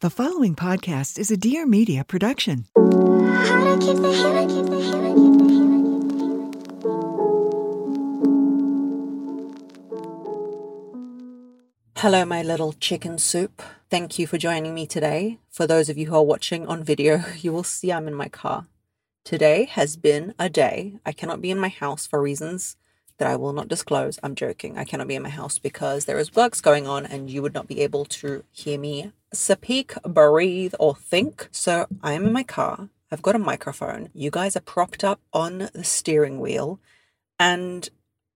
The following podcast is a Dear Media production. Hello, my little chicken soup. Thank you for joining me today. For those of you who are watching on video, you will see I'm in my car. Today has been a day. I cannot be in my house for reasons that I will not disclose. I'm joking. I cannot be in my house because there is works going on and you would not be able to hear me speak, breathe, or think. So I am in my car. I've got a microphone. You guys are propped up on the steering wheel. And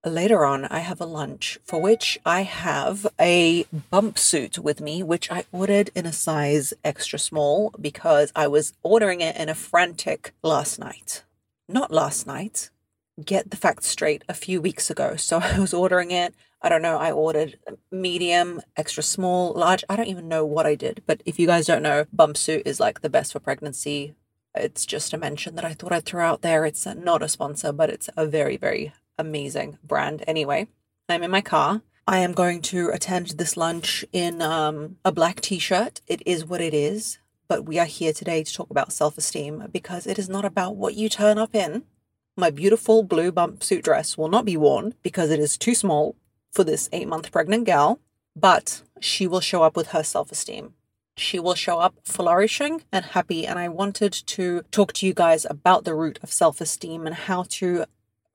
later on, I have a lunch for which I have a Bumpsuit with me, which I ordered in a size extra small because I was ordering it in a frantic last night. Not last night, get the facts straight a few weeks ago. So I was ordering it. I don't know. I ordered medium, extra small, large. I don't even know what I did. But if you guys don't know, Bumpsuit is like the best for pregnancy. It's just a mention that I thought I'd throw out there. It's not a sponsor, but it's a very, very amazing brand. Anyway, I'm in my car. I am going to attend this lunch in um, a black t shirt. It is what it is. But we are here today to talk about self esteem because it is not about what you turn up in my beautiful blue bump suit dress will not be worn because it is too small for this eight month pregnant gal, but she will show up with her self esteem. She will show up flourishing and happy. And I wanted to talk to you guys about the root of self esteem and how to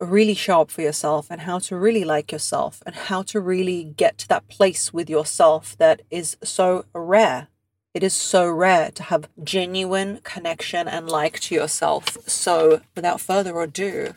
really show up for yourself and how to really like yourself and how to really get to that place with yourself that is so rare it is so rare to have genuine connection and like to yourself. So, without further ado,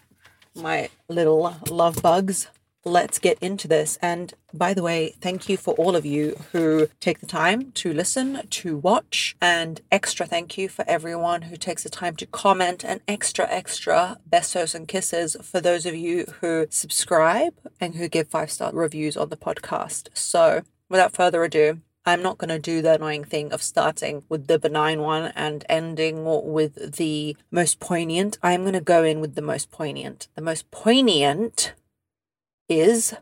my little love bugs, let's get into this. And by the way, thank you for all of you who take the time to listen, to watch, and extra thank you for everyone who takes the time to comment, and extra, extra besos and kisses for those of you who subscribe and who give five star reviews on the podcast. So, without further ado, I'm not going to do the annoying thing of starting with the benign one and ending with the most poignant. I'm going to go in with the most poignant. The most poignant is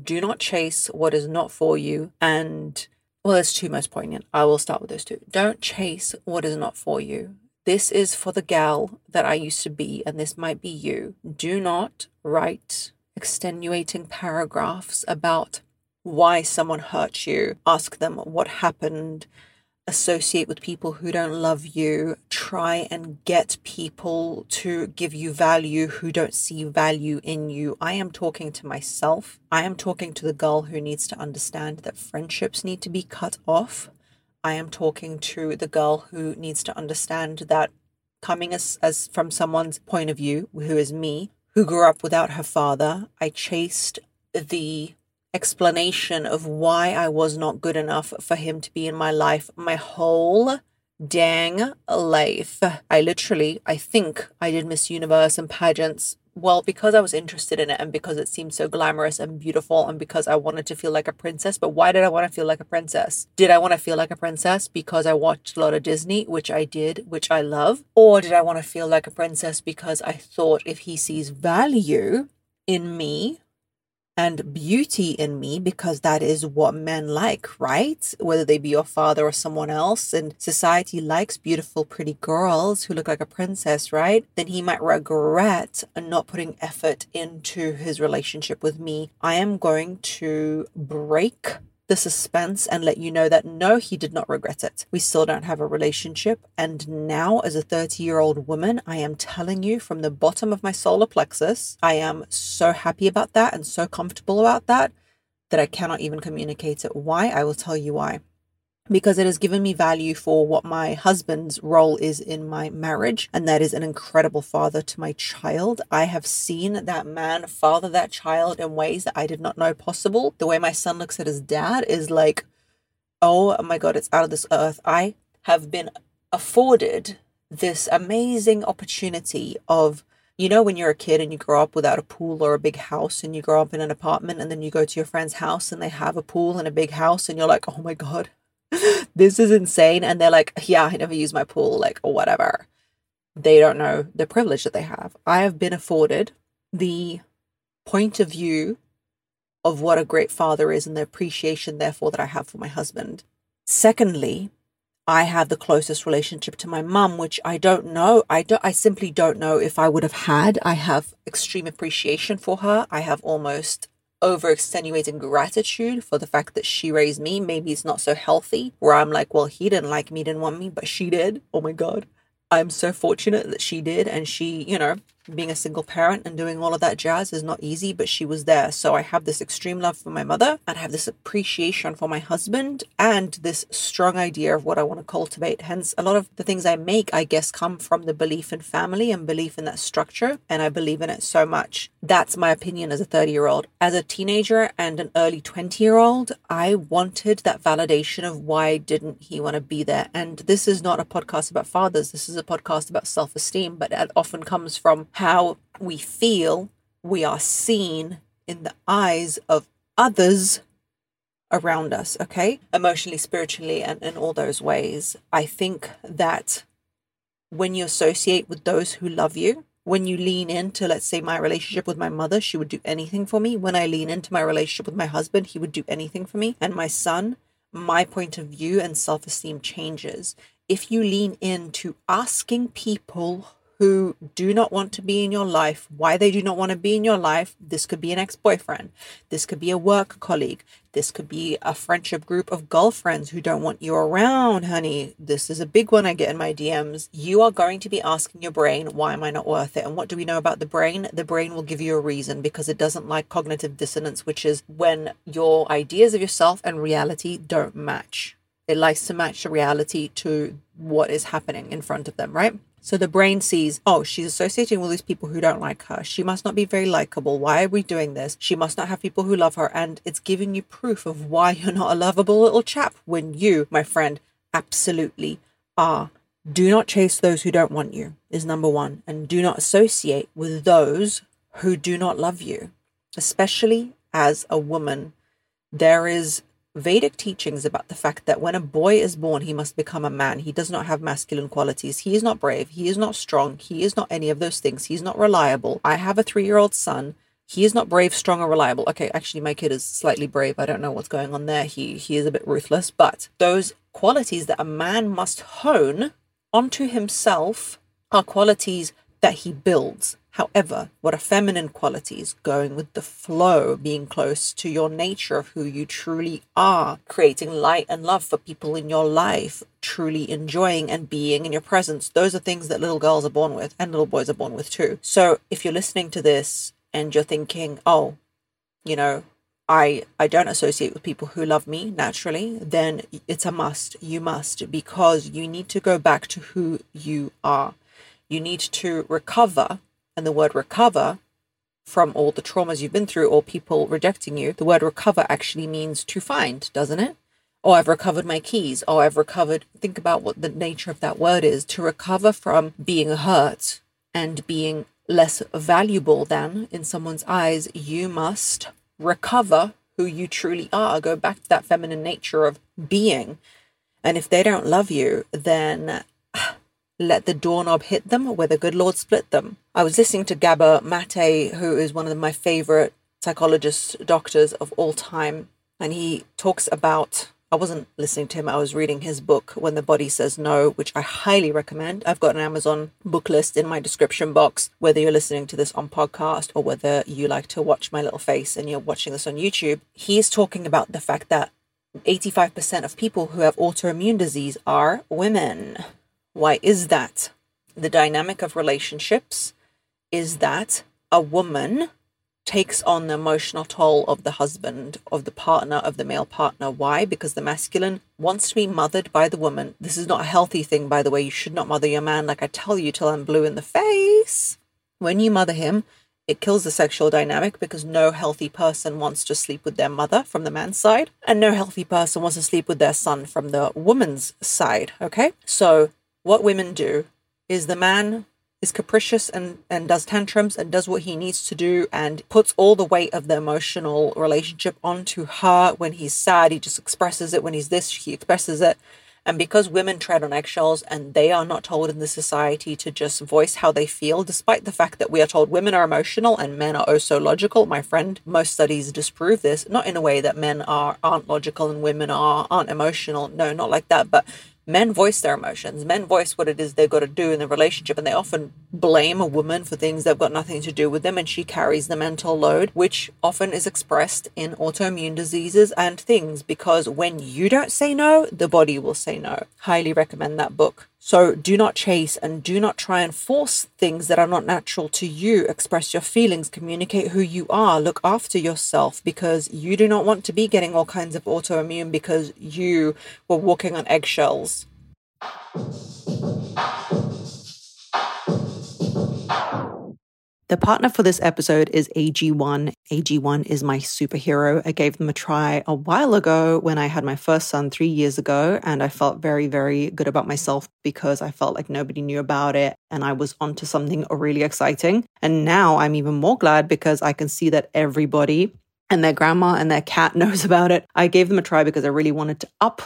do not chase what is not for you. And, well, there's two most poignant. I will start with those two. Don't chase what is not for you. This is for the gal that I used to be, and this might be you. Do not write extenuating paragraphs about why someone hurt you, ask them what happened, associate with people who don't love you, try and get people to give you value who don't see value in you. I am talking to myself. I am talking to the girl who needs to understand that friendships need to be cut off. I am talking to the girl who needs to understand that coming as, as from someone's point of view, who is me, who grew up without her father, I chased the explanation of why I was not good enough for him to be in my life my whole dang life. I literally, I think I did Miss Universe and pageants. Well, because I was interested in it and because it seemed so glamorous and beautiful and because I wanted to feel like a princess. But why did I want to feel like a princess? Did I want to feel like a princess because I watched a lot of Disney, which I did, which I love? Or did I want to feel like a princess because I thought if he sees value in me, and beauty in me because that is what men like, right? Whether they be your father or someone else, and society likes beautiful, pretty girls who look like a princess, right? Then he might regret not putting effort into his relationship with me. I am going to break the suspense and let you know that no, he did not regret it. We still don't have a relationship. And now, as a 30 year old woman, I am telling you from the bottom of my solar plexus, I am so happy about that and so comfortable about that that I cannot even communicate it. Why? I will tell you why because it has given me value for what my husband's role is in my marriage, and that is an incredible father to my child. I have seen that man father that child in ways that I did not know possible. The way my son looks at his dad is like, oh my God, it's out of this earth. I have been afforded this amazing opportunity of you know when you're a kid and you grow up without a pool or a big house and you grow up in an apartment and then you go to your friend's house and they have a pool and a big house and you're like oh my god this is insane. And they're like, yeah, I never use my pool, like, or whatever. They don't know the privilege that they have. I have been afforded the point of view of what a great father is and the appreciation, therefore, that I have for my husband. Secondly, I have the closest relationship to my mum, which I don't know. I don't, I simply don't know if I would have had. I have extreme appreciation for her. I have almost over extenuating gratitude for the fact that she raised me. Maybe it's not so healthy where I'm like, well, he didn't like me, didn't want me, but she did. Oh my God. I'm so fortunate that she did. And she, you know, being a single parent and doing all of that jazz is not easy, but she was there. So I have this extreme love for my mother and I have this appreciation for my husband and this strong idea of what I want to cultivate. Hence, a lot of the things I make, I guess, come from the belief in family and belief in that structure. And I believe in it so much. That's my opinion as a 30 year old. As a teenager and an early 20 year old, I wanted that validation of why didn't he want to be there. And this is not a podcast about fathers, this is a podcast about self esteem, but it often comes from how we feel we are seen in the eyes of others around us, okay? Emotionally, spiritually, and in all those ways. I think that when you associate with those who love you, when you lean into, let's say, my relationship with my mother, she would do anything for me. When I lean into my relationship with my husband, he would do anything for me. And my son, my point of view and self esteem changes. If you lean into asking people who do not want to be in your life, why they do not want to be in your life. This could be an ex boyfriend. This could be a work colleague. This could be a friendship group of girlfriends who don't want you around, honey. This is a big one I get in my DMs. You are going to be asking your brain, why am I not worth it? And what do we know about the brain? The brain will give you a reason because it doesn't like cognitive dissonance, which is when your ideas of yourself and reality don't match. It likes to match the reality to what is happening in front of them, right? So the brain sees, oh, she's associating with these people who don't like her. She must not be very likable. Why are we doing this? She must not have people who love her. And it's giving you proof of why you're not a lovable little chap when you, my friend, absolutely are. Do not chase those who don't want you, is number one. And do not associate with those who do not love you, especially as a woman. There is Vedic teachings about the fact that when a boy is born, he must become a man. He does not have masculine qualities. He is not brave. He is not strong. He is not any of those things. He's not reliable. I have a three year old son. He is not brave, strong, or reliable. Okay, actually, my kid is slightly brave. I don't know what's going on there. He he is a bit ruthless, but those qualities that a man must hone onto himself are qualities that he builds. However, what are feminine qualities? Going with the flow, being close to your nature of who you truly are, creating light and love for people in your life, truly enjoying and being in your presence. Those are things that little girls are born with and little boys are born with too. So if you're listening to this and you're thinking, oh, you know, I I don't associate with people who love me naturally, then it's a must. You must because you need to go back to who you are. You need to recover and the word recover from all the traumas you've been through or people rejecting you, the word recover actually means to find, doesn't it? Oh, I've recovered my keys. Oh, I've recovered. Think about what the nature of that word is to recover from being hurt and being less valuable than in someone's eyes. You must recover who you truly are. Go back to that feminine nature of being. And if they don't love you, then let the doorknob hit them where the good Lord split them. I was listening to Gabor Mate, who is one of my favorite psychologists, doctors of all time, and he talks about. I wasn't listening to him, I was reading his book, When the Body Says No, which I highly recommend. I've got an Amazon book list in my description box, whether you're listening to this on podcast or whether you like to watch my little face and you're watching this on YouTube. He's talking about the fact that 85% of people who have autoimmune disease are women. Why is that? The dynamic of relationships is that a woman takes on the emotional toll of the husband, of the partner, of the male partner. Why? Because the masculine wants to be mothered by the woman. This is not a healthy thing, by the way. You should not mother your man like I tell you till I'm blue in the face. When you mother him, it kills the sexual dynamic because no healthy person wants to sleep with their mother from the man's side, and no healthy person wants to sleep with their son from the woman's side. Okay? So what women do is the man is capricious and, and does tantrums and does what he needs to do and puts all the weight of the emotional relationship onto her. When he's sad, he just expresses it. When he's this, he expresses it. And because women tread on eggshells and they are not told in the society to just voice how they feel, despite the fact that we are told women are emotional and men are oh so logical, my friend, most studies disprove this. Not in a way that men are aren't logical and women are aren't emotional. No, not like that. But men voice their emotions. Men voice what it is they've got to do in the relationship, and they often blame a woman for things that have got nothing to do with them, and she carries the mental load, which often is expressed in autoimmune diseases and things because when you don't say no, the body will say no. Highly recommend that book. So do not chase and do not try and force things that are not natural to you. Express your feelings, communicate who you are, look after yourself because you do not want to be getting all kinds of autoimmune because you were walking on eggshells. The partner for this episode is AG1. AG1 is my superhero. I gave them a try a while ago when I had my first son three years ago, and I felt very, very good about myself because I felt like nobody knew about it and I was onto something really exciting. And now I'm even more glad because I can see that everybody and their grandma and their cat knows about it. I gave them a try because I really wanted to up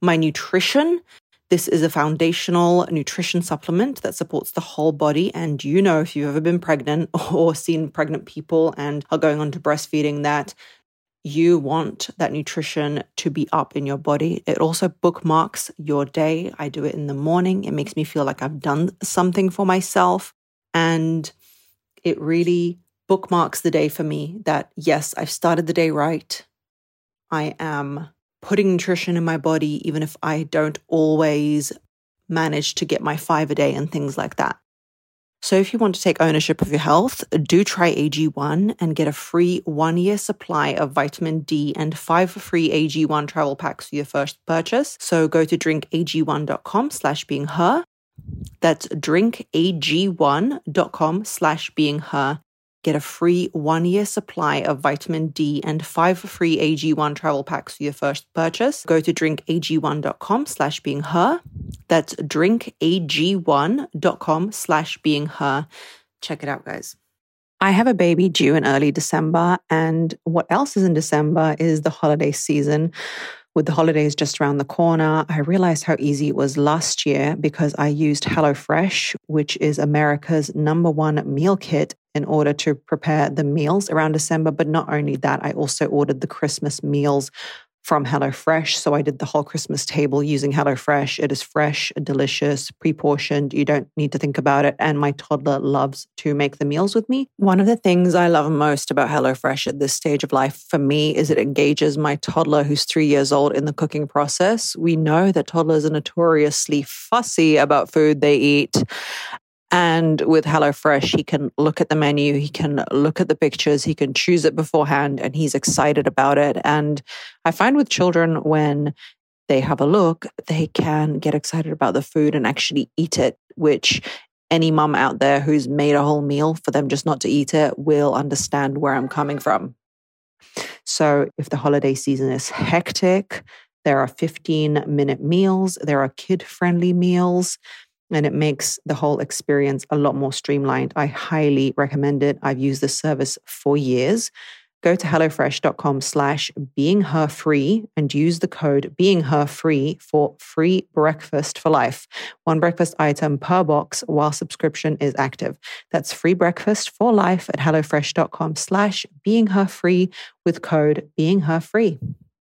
my nutrition this is a foundational nutrition supplement that supports the whole body. And you know, if you've ever been pregnant or seen pregnant people and are going on to breastfeeding, that you want that nutrition to be up in your body. It also bookmarks your day. I do it in the morning. It makes me feel like I've done something for myself. And it really bookmarks the day for me that, yes, I've started the day right. I am putting nutrition in my body, even if I don't always manage to get my five a day and things like that. So, if you want to take ownership of your health, do try AG1 and get a free one year supply of vitamin D and five free AG1 travel packs for your first purchase. So, go to drinkag1.com slash being her. That's drinkag1.com slash being her Get a free one year supply of vitamin D and five free AG1 travel packs for your first purchase. Go to drinkag1.com slash being her. That's drinkag1.com slash being her. Check it out, guys. I have a baby due in early December, and what else is in December is the holiday season. With the holidays just around the corner, I realized how easy it was last year because I used HelloFresh, which is America's number one meal kit in order to prepare the meals around December. But not only that, I also ordered the Christmas meals from HelloFresh. So I did the whole Christmas table using HelloFresh. It is fresh, delicious, pre portioned. You don't need to think about it. And my toddler loves to make the meals with me. One of the things I love most about HelloFresh at this stage of life for me is it engages my toddler who's three years old in the cooking process. We know that toddlers are notoriously fussy about food they eat. And with HelloFresh, he can look at the menu, he can look at the pictures, he can choose it beforehand, and he's excited about it. And I find with children, when they have a look, they can get excited about the food and actually eat it, which any mum out there who's made a whole meal for them just not to eat it will understand where I'm coming from. So if the holiday season is hectic, there are 15 minute meals, there are kid friendly meals and it makes the whole experience a lot more streamlined. I highly recommend it. I've used this service for years. Go to HelloFresh.com slash being her free and use the code being her free for free breakfast for life. One breakfast item per box while subscription is active. That's free breakfast for life at HelloFresh.com slash being her free with code being her free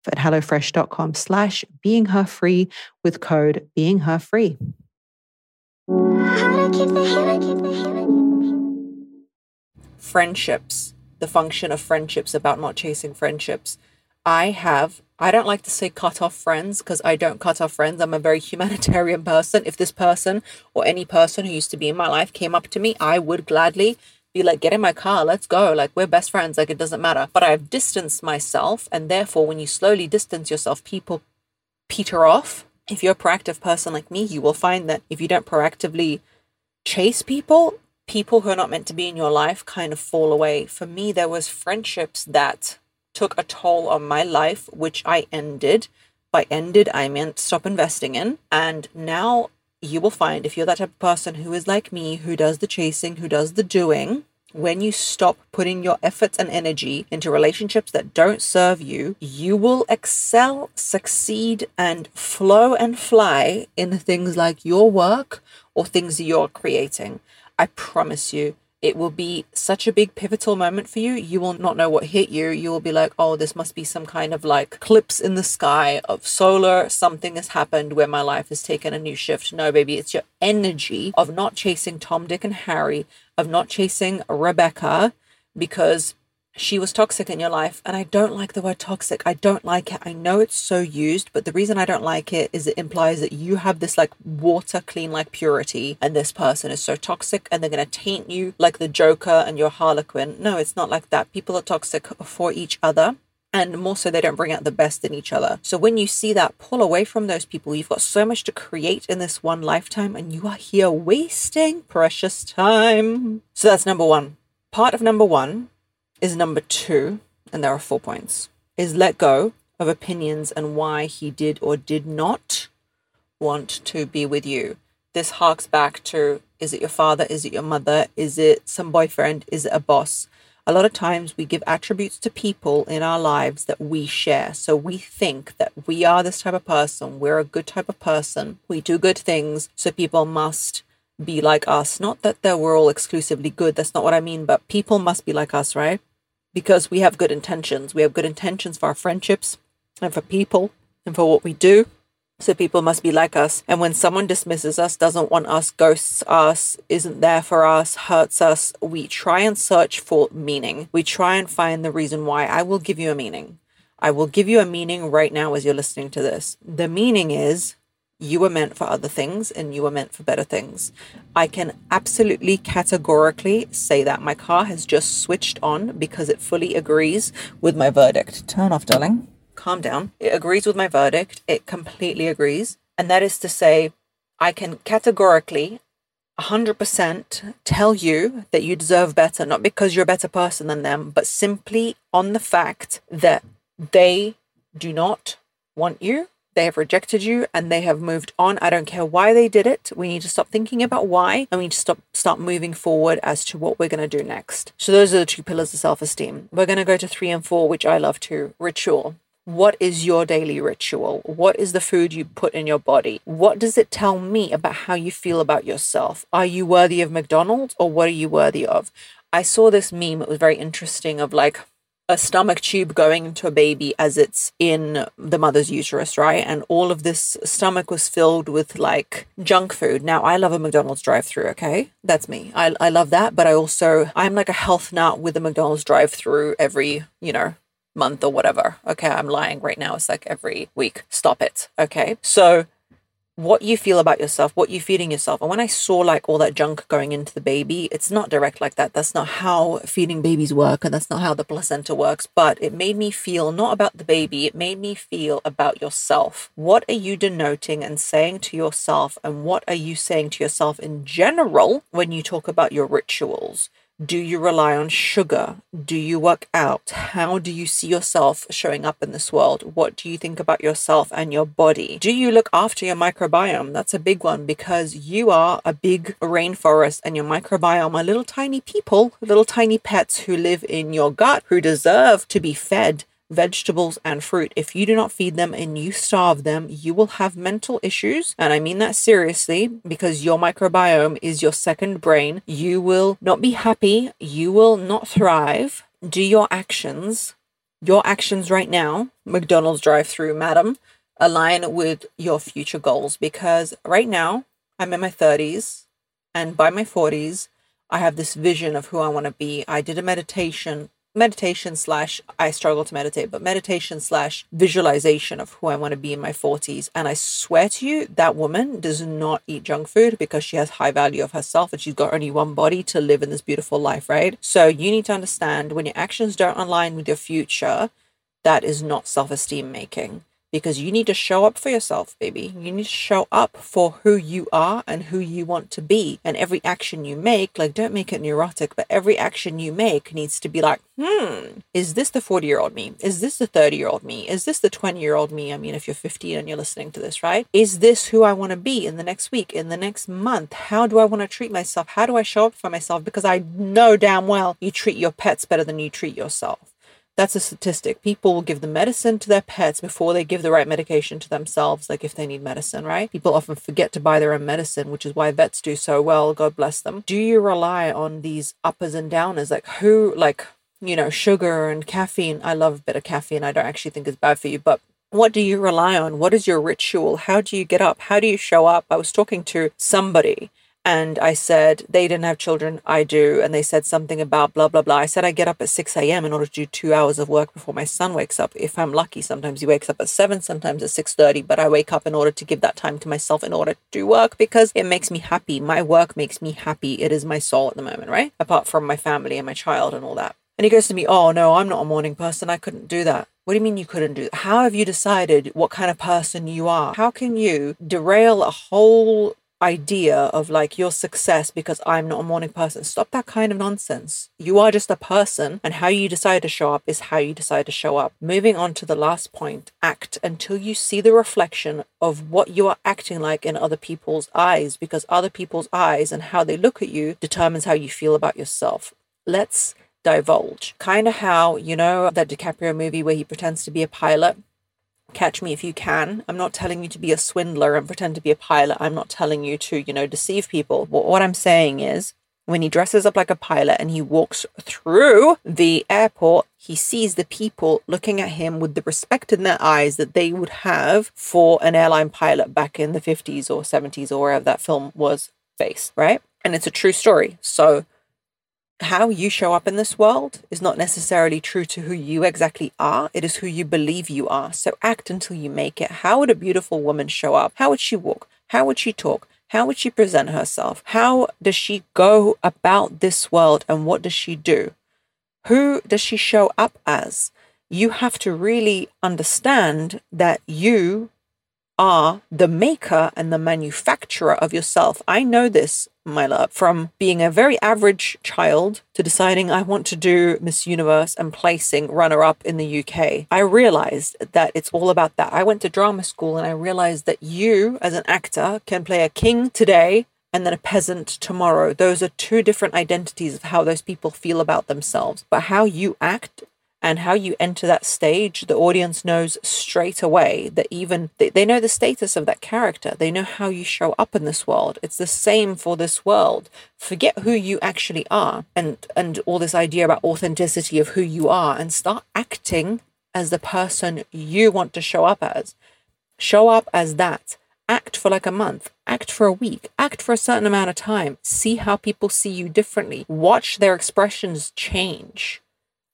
at HelloFresh.com slash being her free with code being her free. Friendships, the function of friendships, about not chasing friendships. I have, I don't like to say cut off friends because I don't cut off friends. I'm a very humanitarian person. If this person or any person who used to be in my life came up to me, I would gladly be like, get in my car, let's go. Like, we're best friends. Like, it doesn't matter. But I've distanced myself. And therefore, when you slowly distance yourself, people peter off if you're a proactive person like me, you will find that if you don't proactively chase people, people who are not meant to be in your life kind of fall away. For me, there was friendships that took a toll on my life, which I ended. By ended, I meant stop investing in. And now you will find if you're that type of person who is like me, who does the chasing, who does the doing, when you stop putting your efforts and energy into relationships that don't serve you, you will excel, succeed, and flow and fly in things like your work or things you're creating. I promise you, it will be such a big pivotal moment for you. You will not know what hit you. You will be like, oh, this must be some kind of like clips in the sky of solar. Something has happened where my life has taken a new shift. No, baby, it's your energy of not chasing Tom, Dick, and Harry, of not chasing Rebecca because she was toxic in your life. And I don't like the word toxic. I don't like it. I know it's so used, but the reason I don't like it is it implies that you have this like water clean, like purity, and this person is so toxic and they're going to taint you like the Joker and your Harley Quinn. No, it's not like that. People are toxic for each other. And more so, they don't bring out the best in each other. So, when you see that, pull away from those people. You've got so much to create in this one lifetime, and you are here wasting precious time. So, that's number one. Part of number one is number two, and there are four points, is let go of opinions and why he did or did not want to be with you. This harks back to is it your father? Is it your mother? Is it some boyfriend? Is it a boss? A lot of times we give attributes to people in our lives that we share. So we think that we are this type of person, we're a good type of person, we do good things, so people must be like us. Not that they we're all exclusively good, that's not what I mean, but people must be like us, right? Because we have good intentions. We have good intentions for our friendships and for people and for what we do. So people must be like us. And when someone dismisses us, doesn't want us, ghosts us, isn't there for us, hurts us, we try and search for meaning. We try and find the reason why. I will give you a meaning. I will give you a meaning right now as you're listening to this. The meaning is you were meant for other things and you were meant for better things. I can absolutely categorically say that my car has just switched on because it fully agrees with my verdict. Turn off, darling. Calm down. It agrees with my verdict. It completely agrees. And that is to say, I can categorically 100% tell you that you deserve better, not because you're a better person than them, but simply on the fact that they do not want you they have rejected you and they have moved on. I don't care why they did it. We need to stop thinking about why and we need to stop start moving forward as to what we're going to do next. So those are the two pillars of self-esteem. We're going to go to 3 and 4 which I love too. Ritual. What is your daily ritual? What is the food you put in your body? What does it tell me about how you feel about yourself? Are you worthy of McDonald's or what are you worthy of? I saw this meme, it was very interesting of like a stomach tube going into a baby as it's in the mother's uterus, right? And all of this stomach was filled with like junk food. Now, I love a McDonald's drive through, okay? That's me. I, I love that. But I also, I'm like a health nut with a McDonald's drive through every, you know, month or whatever. Okay, I'm lying right now. It's like every week. Stop it. Okay. So what you feel about yourself, what you're feeding yourself. And when I saw like all that junk going into the baby, it's not direct like that. That's not how feeding babies work, and that's not how the placenta works. But it made me feel not about the baby, it made me feel about yourself. What are you denoting and saying to yourself, and what are you saying to yourself in general when you talk about your rituals? Do you rely on sugar? Do you work out? How do you see yourself showing up in this world? What do you think about yourself and your body? Do you look after your microbiome? That's a big one because you are a big rainforest and your microbiome are little tiny people, little tiny pets who live in your gut who deserve to be fed vegetables, and fruit. If you do not feed them and you starve them, you will have mental issues. And I mean that seriously because your microbiome is your second brain. You will not be happy. You will not thrive. Do your actions, your actions right now, McDonald's drive through, madam, align with your future goals because right now I'm in my 30s and by my 40s, I have this vision of who I want to be. I did a meditation meditation slash I struggle to meditate, but meditation slash visualization of who I want to be in my 40s. And I swear to you, that woman does not eat junk food because she has high value of herself and she's got only one body to live in this beautiful life, right? So you need to understand when your actions don't align with your future, that is not self esteem making because you need to show up for yourself, baby. You need to show up for who you are and who you want to be. And every action you make, like, don't make it neurotic, but every action you make needs to be like, hmm, is this the 40 year old me? Is this the 30 year old me? Is this the 20 year old me? I mean, if you're 15 and you're listening to this, right? Is this who I want to be in the next week, in the next month? How do I want to treat myself? How do I show up for myself? Because I know damn well you treat your pets better than you treat yourself. That's a statistic. People will give the medicine to their pets before they give the right medication to themselves, like if they need medicine, right? People often forget to buy their own medicine, which is why vets do so well. God bless them. Do you rely on these uppers and downers? Like, who, like, you know, sugar and caffeine. I love a bit of caffeine. I don't actually think it's bad for you, but what do you rely on? What is your ritual? How do you get up? How do you show up? I was talking to somebody and I said, they didn't have children. I do. And they said something about blah, blah, blah. I said, I get up at 6 a.m. in order to do two hours of work before my son wakes up. If I'm lucky, sometimes he wakes up at 7, sometimes at 6.30. But I wake up in order to give that time to myself in order to do work because it makes me happy. My work makes me happy. It is my soul at the moment, right? Apart from my family and my child and all that. And he goes to me, Oh, no, I'm not a morning person. I couldn't do that. What do you mean you couldn't do that? How have you decided what kind of person you are? How can you derail a whole idea of like your success because I'm not a morning person. Stop that kind of nonsense. You are just a person, and how you decide to show up is how you decide to show up. Moving on to the last point act until you see the reflection of what you are acting like in other people's eyes because other people's eyes and how they look at you determines how you feel about yourself. Let's divulge. Kind of how, you know, that DiCaprio movie where he pretends to be a pilot catch me if you can. I'm not telling you to be a swindler and pretend to be a pilot. I'm not telling you to, you know, deceive people. What I'm saying is, when he dresses up like a pilot and he walks through the airport, he sees the people looking at him with the respect in their eyes that they would have for an airline pilot back in the 50s or 70s or wherever that film was based, right? And it's a true story. So how you show up in this world is not necessarily true to who you exactly are. It is who you believe you are. So act until you make it. How would a beautiful woman show up? How would she walk? How would she talk? How would she present herself? How does she go about this world and what does she do? Who does she show up as? You have to really understand that you are the maker and the manufacturer of yourself. I know this, my love, from being a very average child to deciding I want to do Miss Universe and placing runner up in the UK. I realized that it's all about that. I went to drama school and I realized that you, as an actor, can play a king today and then a peasant tomorrow. Those are two different identities of how those people feel about themselves. But how you act and how you enter that stage, the audience knows straight away that even they, they know the status of that character. They know how you show up in this world. It's the same for this world. Forget who you actually are and and all this idea about authenticity of who you are and start acting as the person you want to show up as. Show up as that. Act for like a month, act for a week, act for a certain amount of time. See how people see you differently. Watch their expressions change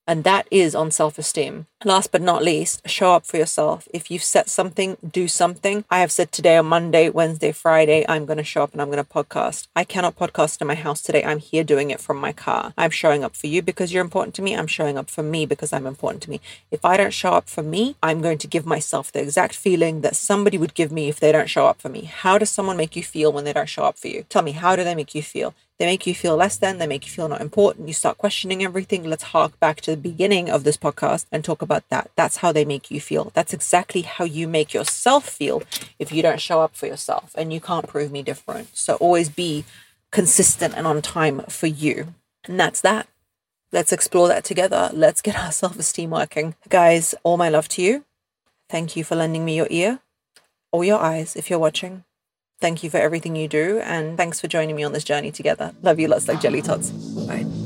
and that is on self esteem. Last but not least, show up for yourself. If you've set something, do something. I have said today on Monday, Wednesday, Friday, I'm going to show up and I'm going to podcast. I cannot podcast in my house today. I'm here doing it from my car. I'm showing up for you because you're important to me. I'm showing up for me because I'm important to me. If I don't show up for me, I'm going to give myself the exact feeling that somebody would give me if they don't show up for me. How does someone make you feel when they don't show up for you? Tell me, how do they make you feel? They make you feel less than, they make you feel not important. You start questioning everything. Let's hark back to the beginning of this podcast and talk about that. That's how they make you feel. That's exactly how you make yourself feel if you don't show up for yourself and you can't prove me different. So always be consistent and on time for you. And that's that. Let's explore that together. Let's get our self esteem working. Guys, all my love to you. Thank you for lending me your ear or your eyes if you're watching. Thank you for everything you do, and thanks for joining me on this journey together. Love you lots like jelly tots. Bye.